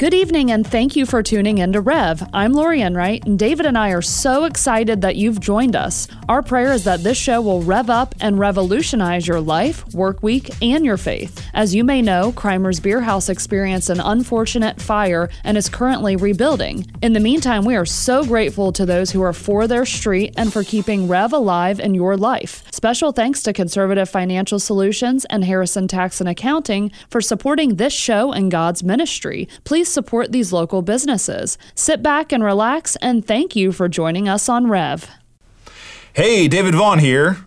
Good evening, and thank you for tuning in to Rev. I'm Lori Enright, and David and I are so excited that you've joined us. Our prayer is that this show will rev up and revolutionize your life, work week, and your faith. As you may know, Crimer's Beer House experienced an unfortunate fire and is currently rebuilding. In the meantime, we are so grateful to those who are for their street and for keeping Rev alive in your life. Special thanks to Conservative Financial Solutions and Harrison Tax and Accounting for supporting this show and God's ministry. Please support these local businesses. Sit back and relax, and thank you for joining us on Rev. Hey, David Vaughn here.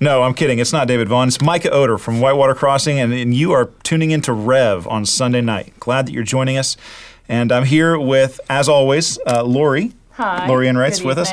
No, I'm kidding. It's not David Vaughn. It's Micah Oder from Whitewater Crossing, and, and you are tuning into Rev on Sunday night. Glad that you're joining us. And I'm here with, as always, uh, Lori. Hi. Lori Enright's Good with us.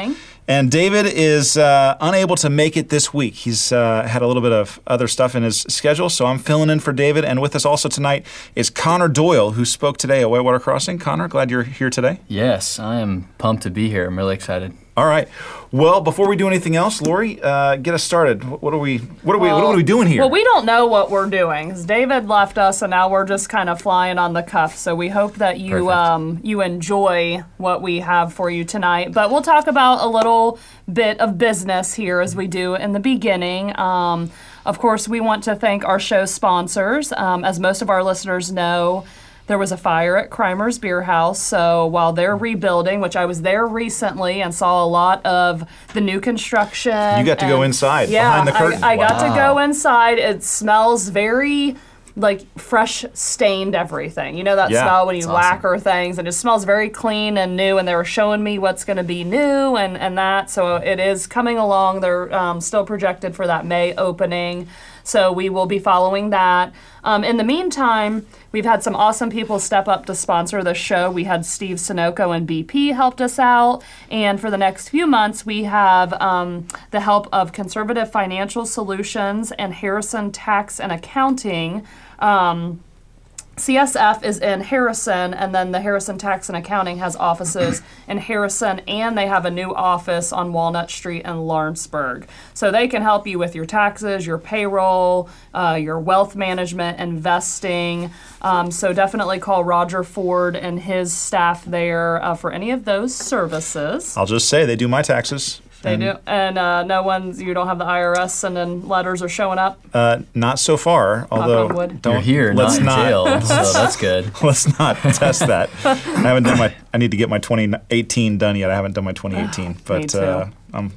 And David is uh, unable to make it this week. He's uh, had a little bit of other stuff in his schedule, so I'm filling in for David. And with us also tonight is Connor Doyle, who spoke today at Whitewater Crossing. Connor, glad you're here today. Yes, I am pumped to be here. I'm really excited. All right. Well, before we do anything else, Lori, uh, get us started. What, are we? What are we? what are we doing here? Well, we don't know what we're doing David left us, and now we're just kind of flying on the cuff. So we hope that you um, you enjoy what we have for you tonight. But we'll talk about a little bit of business here as we do in the beginning. Um, of course, we want to thank our show sponsors. Um, as most of our listeners know, there was a fire at Crimer's Beer House. So while they're rebuilding, which I was there recently and saw a lot of the new construction. You got to go inside, Yeah, behind the curtain. I, I got to go inside. It smells very like fresh stained everything. You know that Yeah, smell when you that's awesome. lacquer things and it smells very clean and new and they were showing me what's going to be new and, and that. So it is coming along. They're um, still projected for that May opening. So we will be following that. Um, in the meantime, we've had some awesome people step up to sponsor the show. We had Steve Sunoco and BP helped us out. And for the next few months, we have um, the help of Conservative Financial Solutions and Harrison Tax and Accounting. Um, CSF is in Harrison, and then the Harrison Tax and Accounting has offices in Harrison, and they have a new office on Walnut Street in Lawrenceburg. So they can help you with your taxes, your payroll, uh, your wealth management, investing. Um, so definitely call Roger Ford and his staff there uh, for any of those services. I'll just say they do my taxes. They and, do, and uh, no one's you don't have the IRS sending letters are showing up. Uh, not so far. Although don't You're here, let's not in not, jail, so that's good. Let's not test that. I haven't done my. I need to get my 2018 done yet. I haven't done my 2018, but too. uh, I'm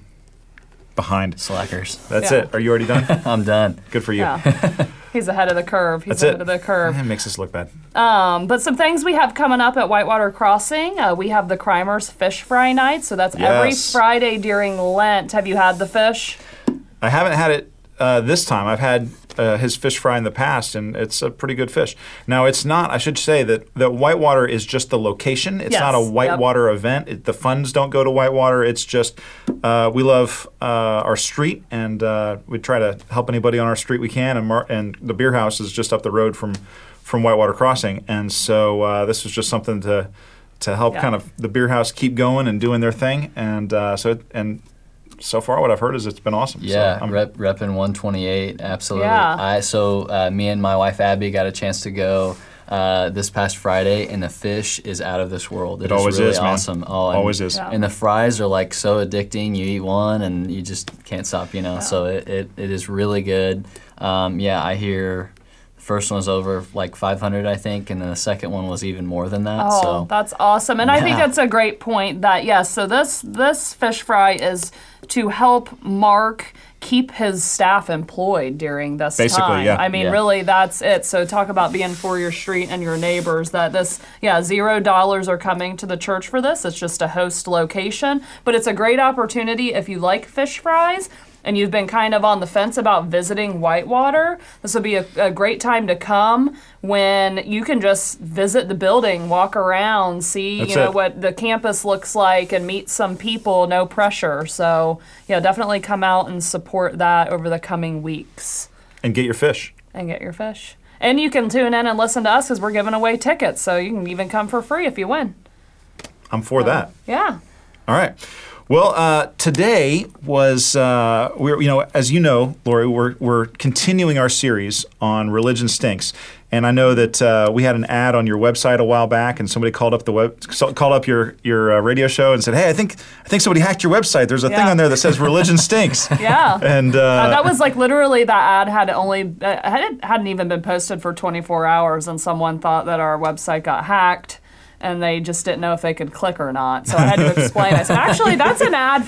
behind. Slackers. That's Yeah. it. Are you already done? I'm done. Good for you. Yeah. He's ahead of the curve. He's That's ahead it. of the curve. It makes us look bad. Um, but some things we have coming up at Whitewater Crossing. Uh, we have the Crimers Fish Fry Night, so that's every Yes. Friday during Lent. Have you had the fish? I haven't had it uh, this time. I've had uh, his fish fry in the past, and it's a pretty good fish. Now, it's not. I should say that that Whitewater is just the location. It's not a Yes, yep. Whitewater event. It, the funds don't go to Whitewater. It's just uh, we love uh, our street, and uh, we try to help anybody on our street we can. And Mar- and the beer house is just up the road from from Whitewater Crossing, and so uh, this was just something to to help Yeah. kind of the beer house keep going and doing their thing. And uh, so it, and so far, what I've heard is it's been awesome. So Yeah, I'm- rep, repping 128, absolutely. Yeah. I so uh, me and my wife Abby got a chance to go uh, this past Friday, and the fish is out of this world. It always really is, man. awesome. Oh, and, Always is. Yeah. And the fries are like so addicting. You eat one, and you just can't stop. You know, so it, it, it is really good. Um, yeah, I hear. The First one was over like 500, I think, and then the second one was even more than that. Oh, so that's awesome. And I think that's a great point that yes, so this this fish fry is to help Mark keep his staff employed during this Basically, time. yeah. I mean, Yeah. really that's it. So talk about being for your street and your neighbors that this yeah, 0 dollars are coming to the church for this. It's just a host location, but it's a great opportunity if you like fish fries and you've been kind of on the fence about visiting Whitewater, this would be a, a great time to come when you can just visit the building, walk around, see That's you know it. what the campus looks like, and meet some people. No pressure. So yeah, definitely come out and support that over the coming weeks and get your fish. and get your fish. And you can tune in and listen to us because we're giving away tickets, so you can even come for free if you win. I'm for that. Yeah. All right. Well, uh, today was uh, we're you know as you know, Lori, we're we're continuing our series on religion stinks, And I know that uh, we had an ad on your website a while back, and somebody called up the web, so- called up your your uh, radio show and said, "Hey, I think I think somebody hacked your website. There's a thing on there that says religion stinks." Yeah. And uh, Uh, that was like literally that ad had only uh, had, hadn't even been posted for 24 hours, and someone thought that our website got hacked, and they just didn't know if they could click or not. So I had to explain. I said, actually, that's an ad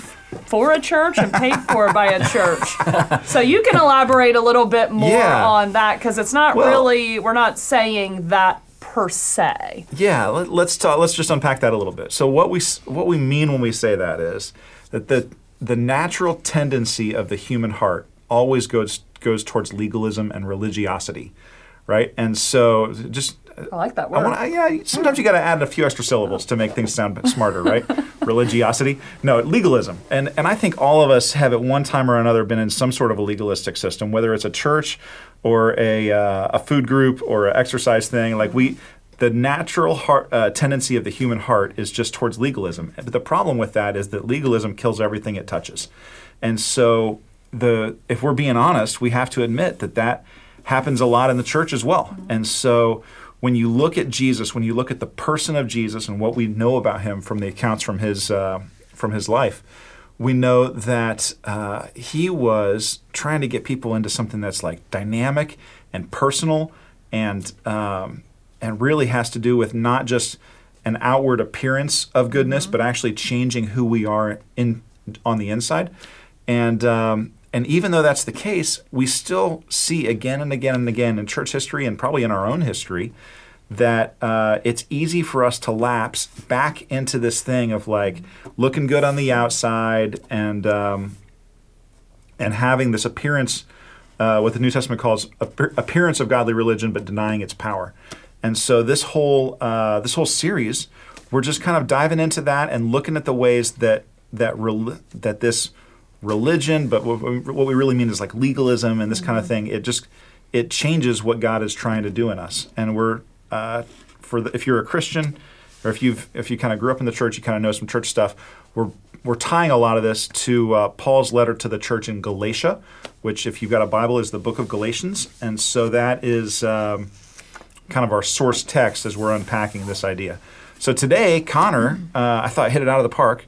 for a church and paid for by a church. So you can elaborate a little bit more Yeah. on that because it's not Well- really we're not saying that per se. Yeah, let, let's talk. Let's just unpack that a little bit. So what we what we mean when we say that is that the the natural tendency of the human heart always goes goes towards legalism and religiosity, right? And so just I like that I word. want yeah. Sometimes you got to add a few extra syllables to make things sound smarter, right? Religiosity, no legalism, and and I think all of us have at one time or another been in some sort of a legalistic system, whether it's a church or a uh, a food group or an exercise thing. Like we, the natural heart uh, tendency of the human heart is just towards legalism. But the problem with that is that legalism kills everything it touches, and so the if we're being honest, we have to admit that that happens a lot in the church as well, and so when you look at Jesus, when you look at the person of Jesus and what we know about him from the accounts from his uh, from his life, we know that uh, he was trying to get people into something that's like dynamic and personal and um, and really has to do with not just an outward appearance of goodness, but actually changing who we are in on the inside. And um, and even though that's the case, we still see again and again and again in church history and probably in our own history that uh, it's easy for us to lapse back into this thing of like looking good on the outside and um, and having this appearance, uh, what the New Testament calls appearance of godly religion, but denying its power. And so this whole uh, this whole series, we're just kind of diving into that and looking at the ways that that rel- that this religion, but what we, what we really mean is like legalism and this kind of thing. It just it changes what God is trying to do in us, and we're uh, for the, if you're a Christian or if you've if you kind of grew up in the church, you kind of know some church stuff. We're we're tying a lot of this to uh, Paul's letter to the church in Galatia, which, if you've got a Bible, is the book of Galatians, and so that is um, kind of our source text as we're unpacking this idea. So today, Connor, uh, I thought hit it out of the park,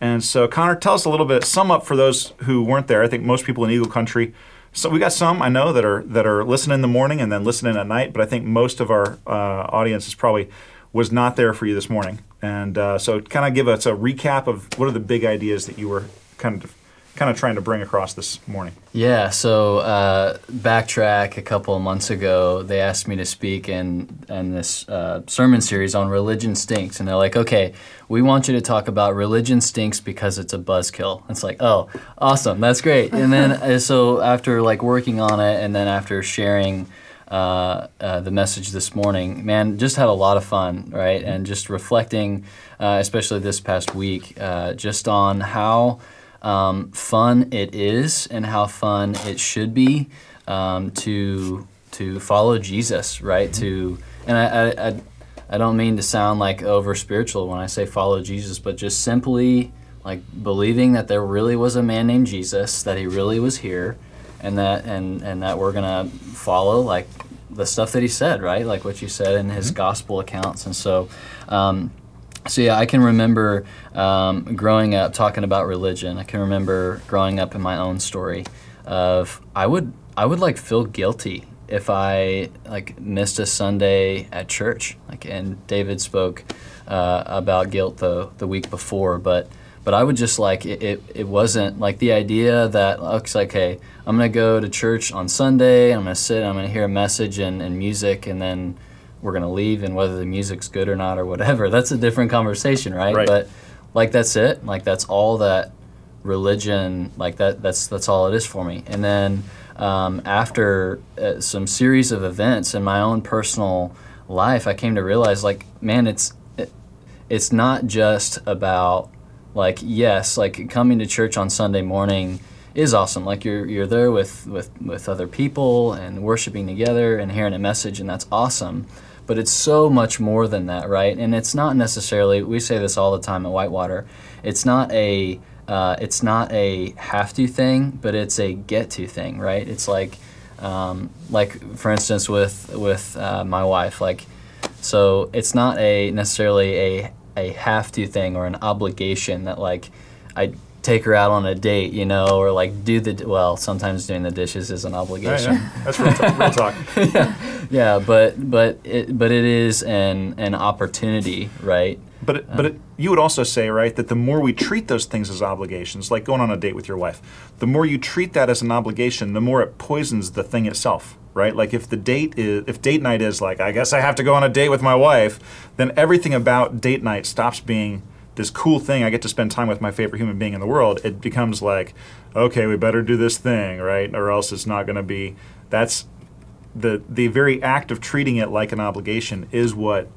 and so Connor, tell us a little bit. Sum up for those who weren't there. I think most people in Eagle Country. So we got some I know that are that are listening in the morning and then listening at night, but I think most of our uh, audience is probably was not there for you this morning. And uh, so, kind of give us a recap of what are the big ideas that you were kind of kind of trying to bring across this morning. Yeah, so uh, backtrack a couple of months ago, they asked me to speak in, in this uh, sermon series on religion stinks. And they're like, okay, we want you to talk about religion stinks because it's a buzzkill. It's like, oh, awesome, that's great. And then, uh, so after like working on it and then after sharing uh, uh, the message this morning, man, just had a lot of fun, right? And just reflecting, uh, especially this past week, uh, just on how um, fun it is and how fun it should be um, to to follow Jesus, right? To and I, I, I don't mean to sound like over spiritual when I say follow Jesus, but just simply like believing that there really was a man named Jesus, that he really was here, and that and and that we're gonna follow like the stuff that he said, right? Like what you said in his gospel accounts, and so. Um, so yeah, I can remember um, growing up talking about religion. I can remember growing up in my own story of I would I would like feel guilty if I like missed a Sunday at church. Like and David spoke uh, about guilt the the week before, but but I would just like it, it, it wasn't like the idea that looks like hey I'm gonna go to church on Sunday. I'm gonna sit. I'm gonna hear a message and, and music, and then we're gonna leave. And whether the music's good or not or whatever, that's a different conversation, right? Right. But like that's it. Like that's all that religion. Like that. That's that's all it is for me. And then um, after uh, some series of events in my own personal life, I came to realize like man, it's it, it's not just about like yes like coming to church on sunday morning is awesome like you're you're there with with with other people and worshiping together and hearing a message and that's awesome but it's so much more than that right? And it's not necessarily we say this all the time at whitewater it's not a uh, it's not a have to thing but it's a get to thing right? It's like Um, like for instance, with with uh, my wife, like so it's not a necessarily a a have to thing or an obligation that like I take her out on a date, you know, or like do the well. Sometimes doing the dishes is an obligation. yeah. That's real, talk- real talk. yeah, but but it but it is an an opportunity, right? But it, but it, you would also say, right, that the more we treat those things as obligations, like going on a date with your wife, the more you treat that as an obligation, the more it poisons the thing itself, right? Like if the date is, if date night is like, I guess I have to go on a date with my wife, then everything about date night stops being this cool thing. I get to spend time with my favorite human being in the world. It becomes like, okay, we better do this thing, right? Or else it's not going to be. That's the the very act of treating it like an obligation is what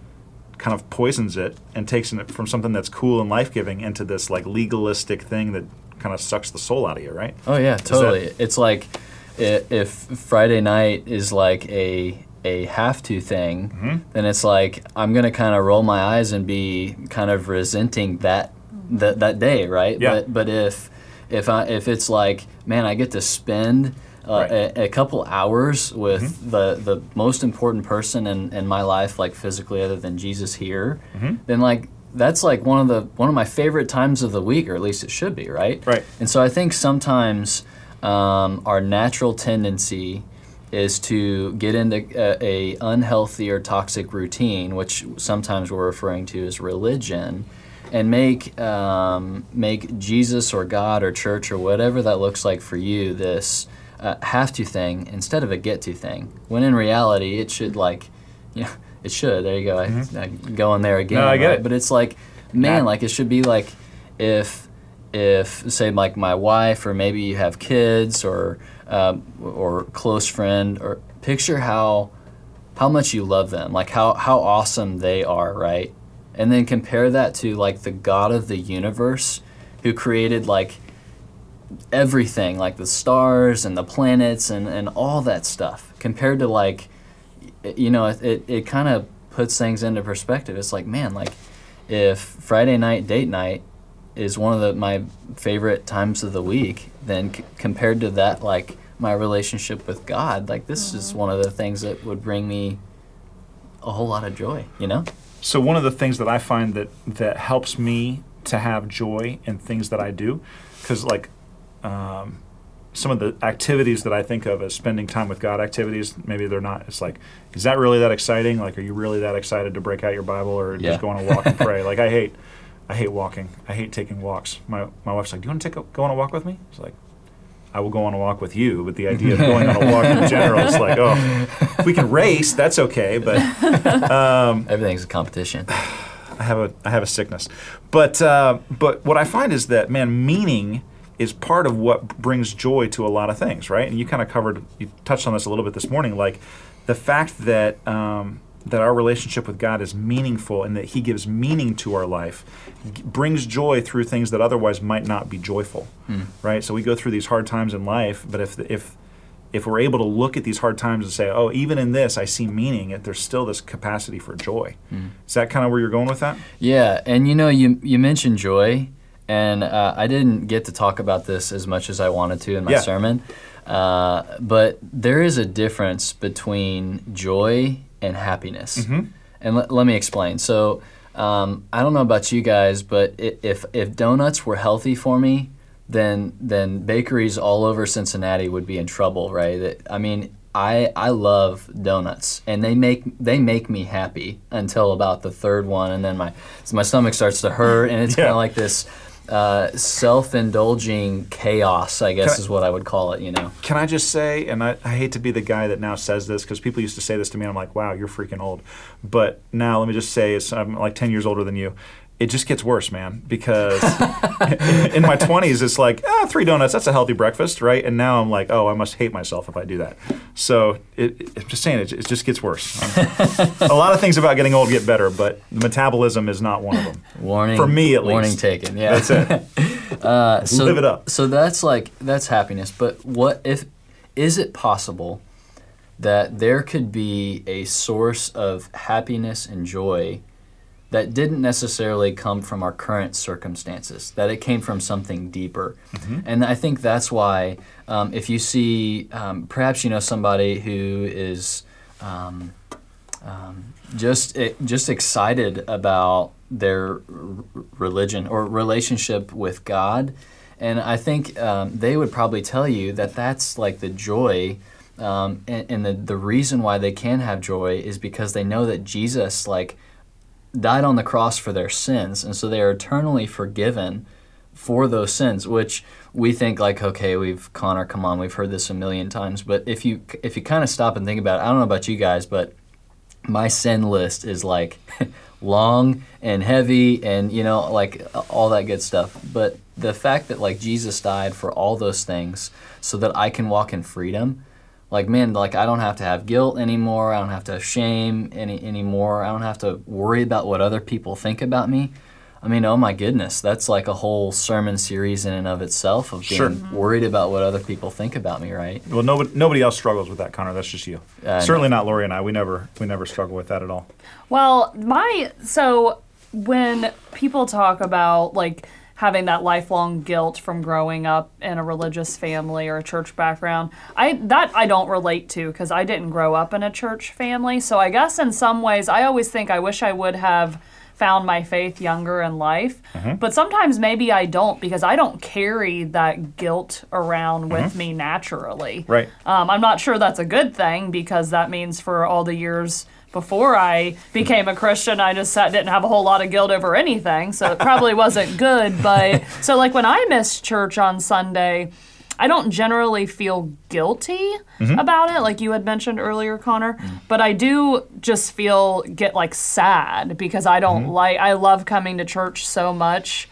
kind of poisons it and takes it from something that's cool and life giving into this like legalistic thing that kind of sucks the soul out of you, right? Oh yeah, that- totally. It's like if Friday night is like a a have to thing, Mm-hmm. then it's like I'm gonna kind of roll my eyes and be kind of resenting that that that day, right? Yeah. But but if if I if it's like man, I get to spend. Uh, Right. Mm-hmm. a, a couple hours with the, the most important person in, in my life, like physically, other than Jesus here, Mm-hmm. then like that's like one of the one of my favorite times of the week, or at least it should be, right? Right. And so I think sometimes um, our natural tendency is to get into a, a unhealthy or toxic routine, which sometimes we're referring to as religion, and make um, make Jesus or God or church or whatever that looks like for you this uh, have to thing instead of a get to thing. When in reality, it should like, you know, it should. There you go. I, I go in there again. Mm-hmm. No, I get right? it. But it's like, man, Nah. like it should be like if if say like my wife or maybe you have kids or um, or close friend or picture how how much you love them like how how awesome they are right? And then compare that to like the god of the universe who created like everything like the stars and the planets and, and all that stuff compared to like you know it, it, it kind of puts things into perspective. It's like man like if friday night date night is one of the, my favorite times of the week then c- compared to that like my relationship with god like this is one of the things that would bring me a whole lot of joy you know So one of the things that I find that that helps me to have joy in things that I do, because like um, some of the activities that I think of as spending time with God activities, maybe they're not. It's like, is that really that exciting? Like, are you really that excited to break out your Bible or Yeah. just go on a walk and pray? Like, I hate, I hate walking. I hate taking walks. My my wife's like, do you want to take a, go on a walk with me? It's like. I will go on a walk with you, but the idea of going on a walk in general is like, oh, if we can race, that's okay, but everything's a competition I have a I have a sickness, but uh, but what I find is that man, meaning is part of what brings joy to a lot of things, right? And you kind of covered, you touched on this a little bit this morning, like the fact that um, that our relationship with God is meaningful and that He gives meaning to our life brings joy through things that otherwise might not be joyful, right? So we go through these hard times in life, but if if if we're able to look at these hard times and say, "Oh, even in this, I see meaning," there's still this capacity for joy. Is that kind of where you're going with that? Yeah, and you know, you you mentioned joy, and uh, I didn't get to talk about this as much as I wanted to in my Yeah. sermon, uh, but there is a difference between joy and happiness, Mm-hmm. and let let me explain. So. Um, I don't know about you guys, but if if donuts were healthy for me, then then bakeries all over Cincinnati would be in trouble, right? I mean, I I love donuts, and they make they make me happy until about the third one, and then my so my stomach starts to hurt, and it's kind of like this uh, self-indulging chaos, I guess I- is what I would call it. You know? Can I just say, and I, I hate to be the guy that now says this because people used to say this to me, and I'm like, wow, you're freaking old. But now let me just say, it's, I'm like 10 years older than you. It just gets worse, man, because in my 20s, it's like, ah, three donuts, that's a healthy breakfast, right? And now I'm like, oh, I must hate myself if I do that. So it, it, I'm just saying, it, it just gets worse. a lot of things about getting old get better, but the metabolism is not one of them. Warning For me, at least. warning taken. Yeah, That's it. Uh, so, Live it up. So that's like that's happiness. But what if is it possible that there could be a source of happiness and joy that didn't necessarily come from our current circumstances, that it came from something deeper. And I think that's why, um, if you see, um, perhaps you know somebody who is um, um, just eh, just excited about their r- religion or relationship with God, and I think um, they would probably tell you that that's like the joy. Um, and, and the, the reason why they can have joy is because they know that Jesus like died on the cross for their sins, and so they are eternally forgiven for those sins. Which we think like, okay, we've Connor, come on, we've heard this a million times. But if you if you kind of stop and think about it, I don't know about you guys, but my sin list is like long and heavy, and you know, like all that good stuff. But the fact that like Jesus died for all those things, so that I can walk in freedom like man like i don't have to have guilt anymore i don't have to have shame any anymore i don't have to worry about what other people think about me i mean oh my goodness that's like a whole sermon series in and of itself of being Sure. worried about what other people think about me right Well, nobody, nobody else struggles with that, Connor. That's just you. Uh, Certainly not Lori and I. We never we never struggle with that at all. Well, my so when people talk about like having that lifelong guilt from growing up in a religious family or a church background, I that I don't relate to because I didn't grow up in a church family. So I guess in some ways I always think I wish I would have found my faith younger in life. But sometimes maybe I don't because I don't carry that guilt around with me naturally. Right. Um, I'm not sure that's a good thing because that means for all the years before I became a Christian, I just sat, didn't have a whole lot of guilt over anything. So it probably wasn't good. But so, like, when I miss church on Sunday, I don't generally feel guilty about it, like you had mentioned earlier, Connor. But I do just feel get like sad because I don't like. I love coming to church so much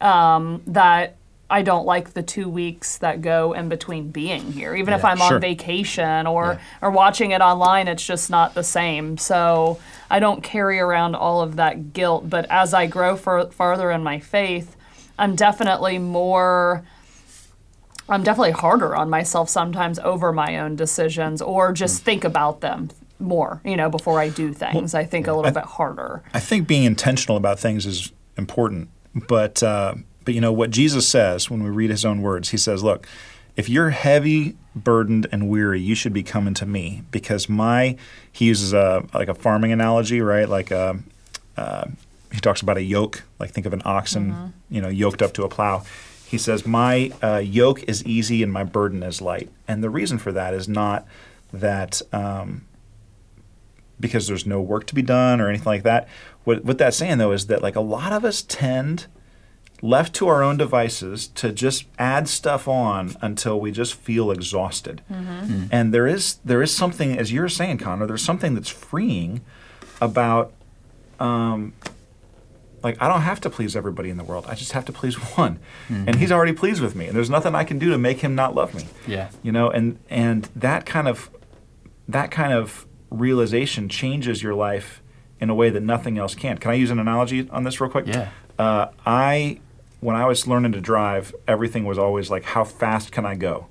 um, that I don't like the two weeks that go in between being here. Even if I'm on vacation or Yeah. or watching it online, it's just not the same. So I don't carry around all of that guilt. But as I grow fur- farther in my faith, I'm definitely more. I'm definitely harder on myself sometimes over my own decisions or just Mm. think about them more, you know, before I do things. I think a little bit harder. I think being intentional about things is important, but uh, but you know what Jesus says when we read His own words. He says, "Look, if you're heavy, burdened, and weary, you should be coming to me because my." He uses a like a farming analogy, right? Like a, uh, he talks about a yoke. Like think of an oxen, you know, yoked up to a plow. He says, "My uh, yoke is easy and my burden is light." And the reason for that is not that. Um, because there's no work to be done or anything like that. What, what that's saying though is that like a lot of us tend, left to our own devices, to just add stuff on until we just feel exhausted. And there is there is something, as you're saying, Connor, there's something that's freeing about. Um, like I don't have to please everybody in the world. I just have to please one, and He's already pleased with me. And there's nothing I can do to make Him not love me yeah you know and and that kind of that kind of realization changes your life in a way that nothing else can can i use an analogy on this real quick Yeah. uh, i when i was learning to drive everything was always like how fast can i go?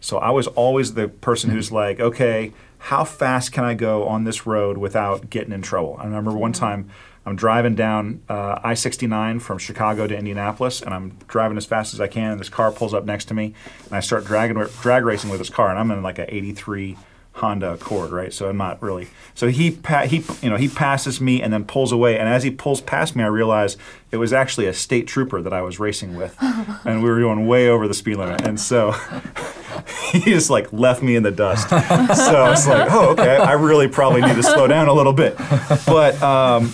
So i was always the person who's like okay how fast can i go on this road without getting in trouble? I remember one time i'm driving down uh, i-69 from chicago to indianapolis and i'm driving as fast as i can and this car pulls up next to me and i start dragging drag racing with this car and i'm in like an 83 Honda Accord, right? So I'm not really. So he pa- he you know he passes me and then pulls away, and as he pulls past me, I realize it was actually a state trooper that I was racing with, and we were going way over the speed limit, and so he just like left me in the dust. so I was like, oh okay, I really probably need to slow down a little bit, but um,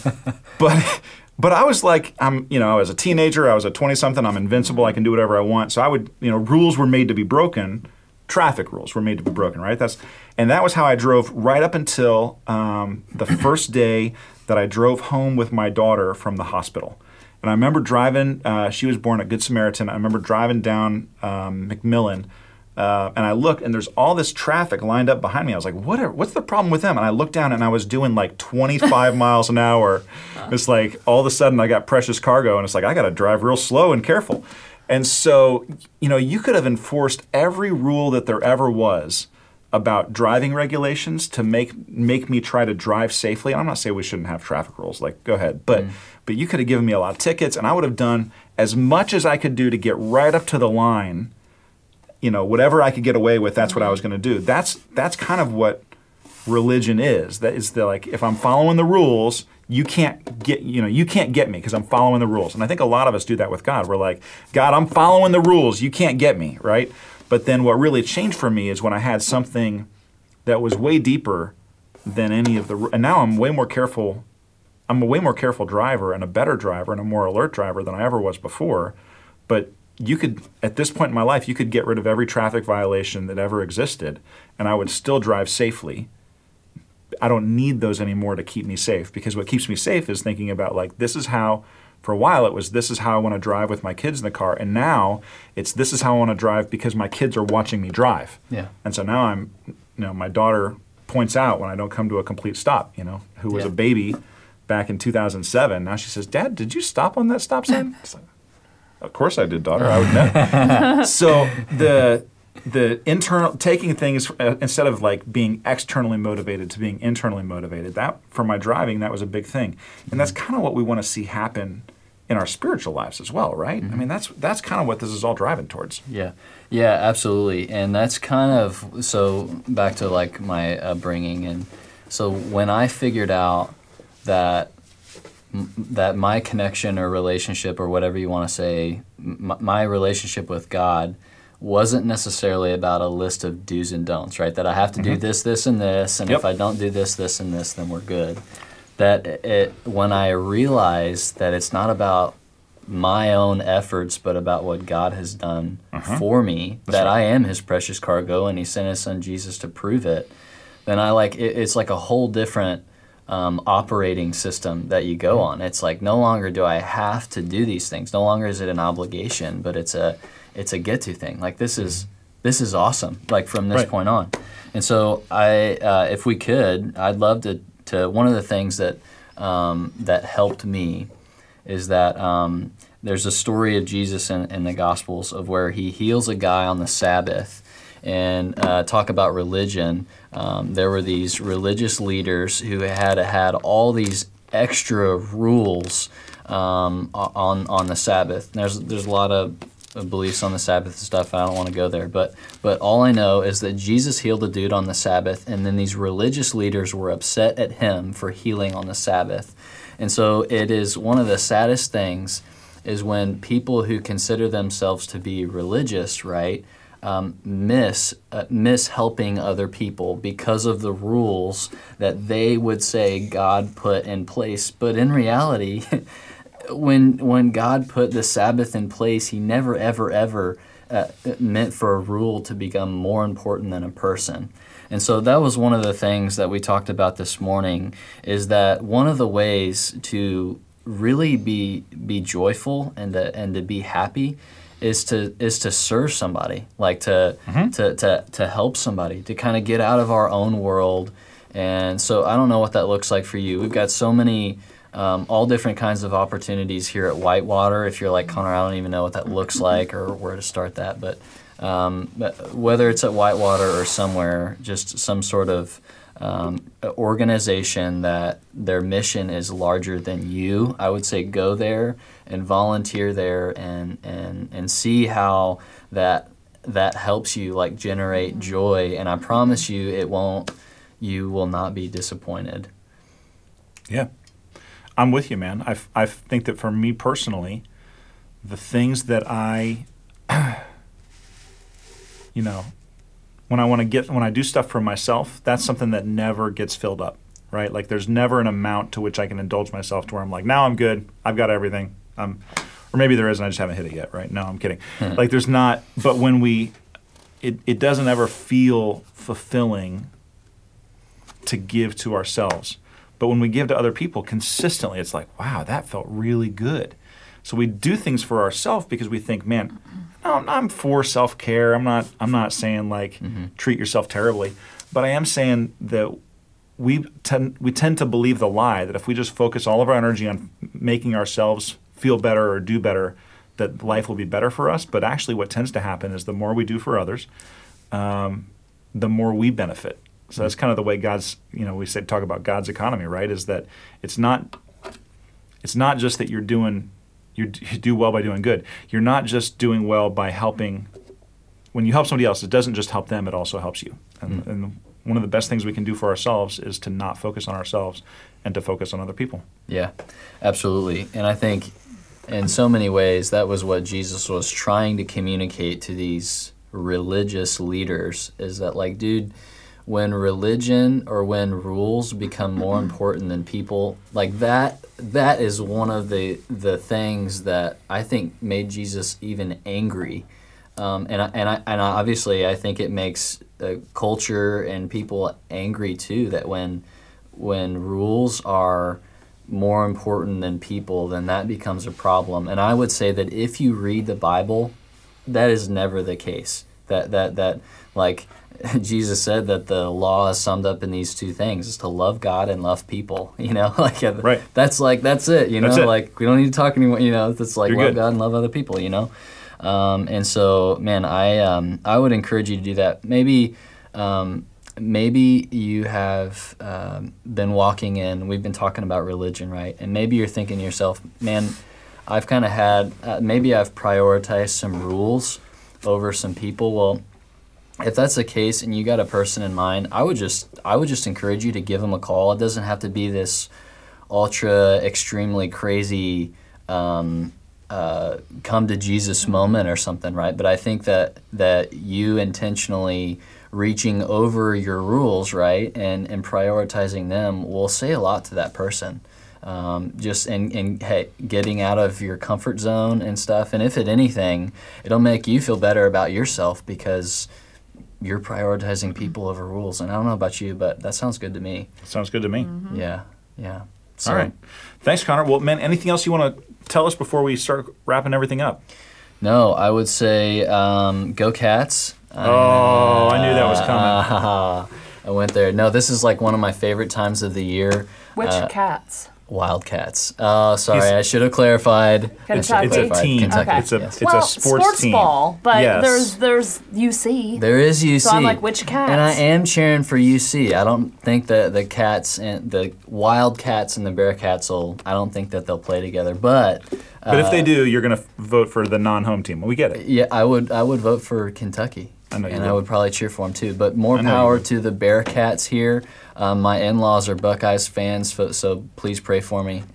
but. But I was like, I'm, you know, I was a teenager. I was a 20 something. I'm invincible. I can do whatever I want. So I would, you know, rules were made to be broken. Traffic rules were made to be broken, right? That's, and that was how I drove right up until um, the first day that I drove home with my daughter from the hospital. And I remember driving. Uh, she was born at Good Samaritan. I remember driving down um, McMillan, uh, and I looked, and there's all this traffic lined up behind me. I was like, "What? Are, what's the problem with them?" And I looked down, and I was doing like 25 miles an hour. It's like all of a sudden I got precious cargo, and it's like I got to drive real slow and careful. And so, you know, you could have enforced every rule that there ever was about driving regulations to make make me try to drive safely. And I'm not saying we shouldn't have traffic rules. Like, go ahead, but mm. but you could have given me a lot of tickets, and I would have done as much as I could do to get right up to the line. You know, whatever I could get away with, that's what I mm-hmm. was going to do. That's that's kind of what religion is. That is the like if I'm following the rules, you can't get you know you can't get me because I'm following the rules. And I think a lot of us do that with God. We're like, God, I'm following the rules. You can't get me, right? But then what really changed for me is when I had something that was way deeper than any of the and now I'm way more careful. I'm a way more careful driver and a better driver and a more alert driver than I ever was before. But you could at this point in my life you could get rid of every traffic violation that ever existed and I would still drive safely I don't need those anymore to keep me safe because what keeps me safe is thinking about like this is how for a while it was this is how I want to drive with my kids in the car and now it's this is how I want to drive because my kids are watching me drive. Yeah. And so now I'm you know my daughter points out when I don't come to a complete stop, you know, who was Yeah. a baby back in 2007. Now she says, "Dad, did you stop on that stop sign?" Like, of course I did, daughter. I would know. so the the internal taking things uh, instead of like being externally motivated to being internally motivated. That for my driving, that was a big thing, and that's kind of what we want to see happen in our spiritual lives as well, right? I mean, that's that's kind of what this is all driving towards. Yeah, yeah, absolutely, and that's kind of so back to like my upbringing, and so when I figured out that that my connection or relationship or whatever you want to say, m- my relationship with God wasn't necessarily about a list of do's and don'ts, right? That I have to do mm-hmm. this, this, and this, and if I don't do this, this, and this, then we're good. That it when I realized that it's not about my own efforts, but about what God has done mm-hmm. for me. that I am His precious cargo, and He sent His Son Jesus to prove it. Then I like it, it's like a whole different um, operating system that you go mm-hmm. on. It's like no longer do I have to do these things. No longer is it an obligation, but it's a it's a get to thing. Like this is this is awesome. Like from this Right. point on, and so I uh, if we could, I'd love to to one of the things that um, that helped me is that um, there's a story of Jesus in, in the Gospels of where he heals a guy on the Sabbath. And uh, talk about religion. Um, there were these religious leaders who had had all these extra rules um, on on the Sabbath. And there's there's a lot of of beliefs on the Sabbath and stuff. I don't want to go there, but but all I know is that Jesus healed a dude on the Sabbath, and then these religious leaders were upset at him for healing on the Sabbath. And so it is one of the saddest things is when people who consider themselves to be religious, right, um, miss uh, miss helping other people because of the rules that they would say God put in place. But in reality, when when God put the Sabbath in place, He never ever ever uh, meant for a rule to become more important than a person. And so that was one of the things that we talked about this morning is that one of the ways to really be be joyful and to, and to be happy is to is to serve somebody like to to, to to help somebody to kind of get out of our own world. And so I don't know what that looks like for you. We've got so many um, all different kinds of opportunities here at Whitewater if you're like Connor I don't even know what that looks like or where to start that but um, but whether it's at Whitewater or somewhere just some sort of um, organization that their mission is larger than you, I would say go there and volunteer there and and and see how that that helps you like generate joy. And I promise you, it won't. You will not be disappointed. Yeah. I'm with you, man. I, I think that for me personally, the things that I, you know, when I want to get, when I do stuff for myself, that's something that never gets filled up, right? Like there's never an amount to which I can indulge myself to where I'm like, now I'm good. I've got everything. I'm, or maybe there is and I just haven't hit it yet, right? No, I'm kidding. Hmm. like there's not, but when we, it, it doesn't ever feel fulfilling to give to ourselves. But when we give to other people consistently, it's like, wow, that felt really good. So we do things for ourselves because we think, man, no, I'm for self care. I'm not. I'm not saying like treat yourself terribly, but I am saying that we tend we tend to believe the lie that if we just focus all of our energy on making ourselves feel better or do better, that life will be better for us. But actually, what tends to happen is the more we do for others, um, the more we benefit. So that's kind of the way God's, you know, we said talk about God's economy, right? Is that it's not it's not just that you're doing you do well by doing good. You're not just doing well by helping when you help somebody else, it doesn't just help them, it also helps you. And, hmm. and one of the best things we can do for ourselves is to not focus on ourselves and to focus on other people. Yeah, absolutely. And I think in so many ways that was what Jesus was trying to communicate to these religious leaders is that like dude when religion or when rules become more important than people like that that is one of the the things that I think made Jesus even angry um, and I, and I, and obviously I think it makes the culture and people angry too that when when rules are more important than people then that becomes a problem and I would say that if you read the Bible that is never the case. That that that like Jesus said that the law is summed up in these two things: is to love God and love people. You know, like Right. That's like that's it. You know, it. like we don't need to talk anymore. You know, it's like You're love good. God and love other people. You know, um, and so man, I um, I would encourage you to do that. Maybe. Um, Maybe you have um, been walking in. We've been talking about religion, right? And maybe you're thinking to yourself, "Man, I've kind of had. Uh, maybe I've prioritized some rules over some people. Well, if that's the case and you got a person in mind, I would just I would just encourage you to give them a call. It doesn't have to be this ultra extremely crazy um, uh, come to Jesus moment or something, right? But I think that that you intentionally reaching over your rules, right, and and prioritizing them will say a lot to that person. Um, just and, and hey, getting out of your comfort zone and stuff. And if at anything, it'll make you feel better about yourself because you're prioritizing people over rules. And I don't know about you, but that sounds good to me. Sounds good to me. Yeah, yeah. So, All right. Thanks, Connor. Well, man, anything else you want to tell us before we start wrapping everything up? No, I would say um, go Cats. Oh, I knew that was coming. Ah, I went there. No, this is like one of my favorite times of the year. Which Uh, cats? Wildcats. Oh, sorry, He's- I should have clarified. I should have Kentucky? It's a clarified. team. Kentucky. Okay. It's a yes. it's well, a sports, team. ball, but Yes. there's there's UC. There is UC. So I'm like, which cats? And I am cheering for UC. I don't think that the cats and the Wildcats and the Bearcats will. I don't think that they'll play together. But But if they uh, do, you're going to vote for the non-home team. We get it. yeah, I would. I would vote for Kentucky. I know and would. I would probably cheer for them too. But more I know you power to the Bearcats here. Um, my in-laws are Buckeyes fans, so, so please pray for me.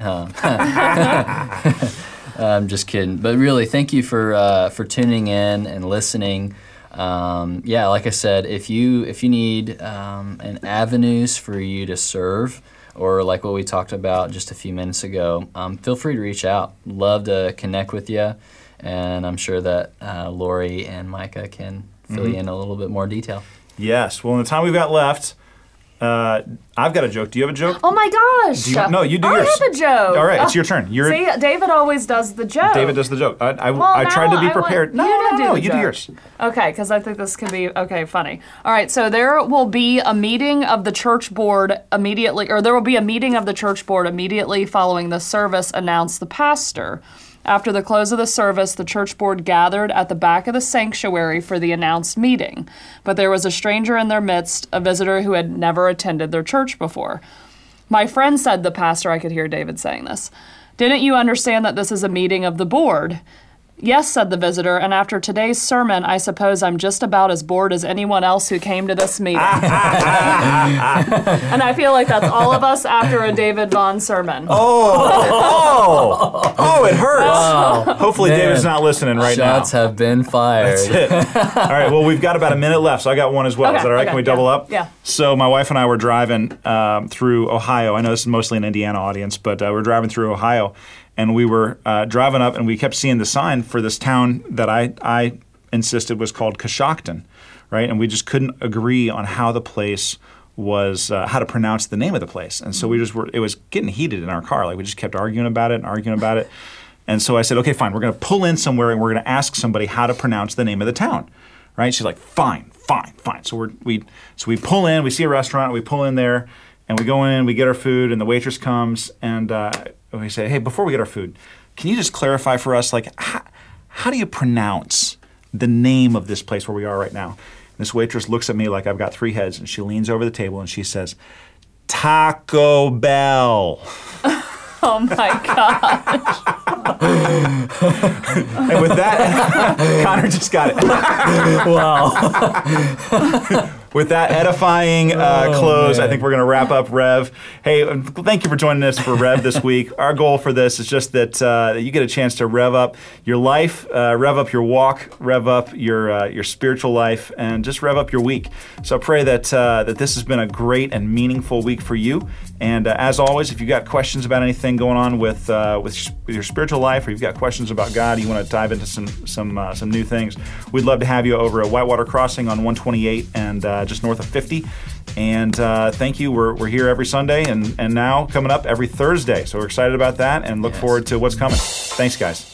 I'm just kidding, but really, thank you for uh, for tuning in and listening. Um, yeah, like I said, if you if you need um, an avenues for you to serve, or like what we talked about just a few minutes ago, um, feel free to reach out. Love to connect with you, and I'm sure that uh, Lori and Micah can fill Mm-hmm. you in a little bit more detail. Yes. Well, in the time we've got left, uh, I've got a joke. Do you have a joke? Oh my gosh! Do you- no, you do I yours. have a joke. All right, it's your turn. You're See, David always does the joke. David does the joke. I, I, Well, I tried to be I want prepared. No, you to no, do no. the You do joke. yours. Okay, because I think this can be okay, funny. All right, so there will be a meeting of the church board immediately, or there will be a meeting of the church board immediately following the service, Announce the pastor. After the close of the service, the church board gathered at the back of the sanctuary for the announced meeting. But there was a stranger in their midst, a visitor who had never attended their church before. My friend said, the pastor, I could hear David saying this. Didn't you understand that this is a meeting of the board? Yes, said the visitor, and after today's sermon, I suppose I'm just about as bored as anyone else who came to this meeting. and I feel like that's all of us after a David Vaughn sermon. Oh, oh, oh, it hurts. Hopefully, Man. David's not listening right Shots now. Shots have been fired. That's it. all right. Well, we've got about a minute left, so I got one as well. Okay, is that all right? okay, Can we yeah, double up? yeah. So my wife and I were driving um, through Ohio. I know this is mostly an Indiana audience, but uh, we're driving through Ohio, and we were uh, driving up, and we kept seeing the sign for this town that I I insisted was called Coshocton, right? And we just couldn't agree on how the place was uh, how to pronounce the name of the place, and so we just were. It was getting heated in our car. Like we just kept arguing about it and arguing about it. And so I said, okay, fine. We're going to pull in somewhere and we're going to ask somebody how to pronounce the name of the town, right? She's like, fine, fine, fine. So we're, we so we pull in. We see a restaurant. We pull in there, and we go in. We get our food, and the waitress comes, and uh, we say, hey, before we get our food, can you just clarify for us, like, how, how do you pronounce the name of this place where we are right now? This waitress looks at me like I've got three heads, and she leans over the table and she says, Taco Bell. Oh my gosh. And with that, Connor just got it. Wow. With that edifying uh, close, I think we're going to wrap up Rev. Hey, uh, thank you for joining us for Rev this week. Our goal for this is just that, uh, that you get a chance to rev up your life, uh, rev up your walk, rev up your uh, your spiritual life, and just rev up your week. So I pray that uh, that this has been a great and meaningful week for you. And uh, as always, if you've got questions about anything going on with uh, with, with your spiritual life, or you've got questions about God, you want to dive into some some uh, some new things, we'd love to have you over at Whitewater Crossing on 128 and uh, just north of 50. And uh, thank you. We're, we're here every Sunday, and and now coming up every Thursday. So we're excited about that, and look Yes. forward to what's coming. Thanks, guys.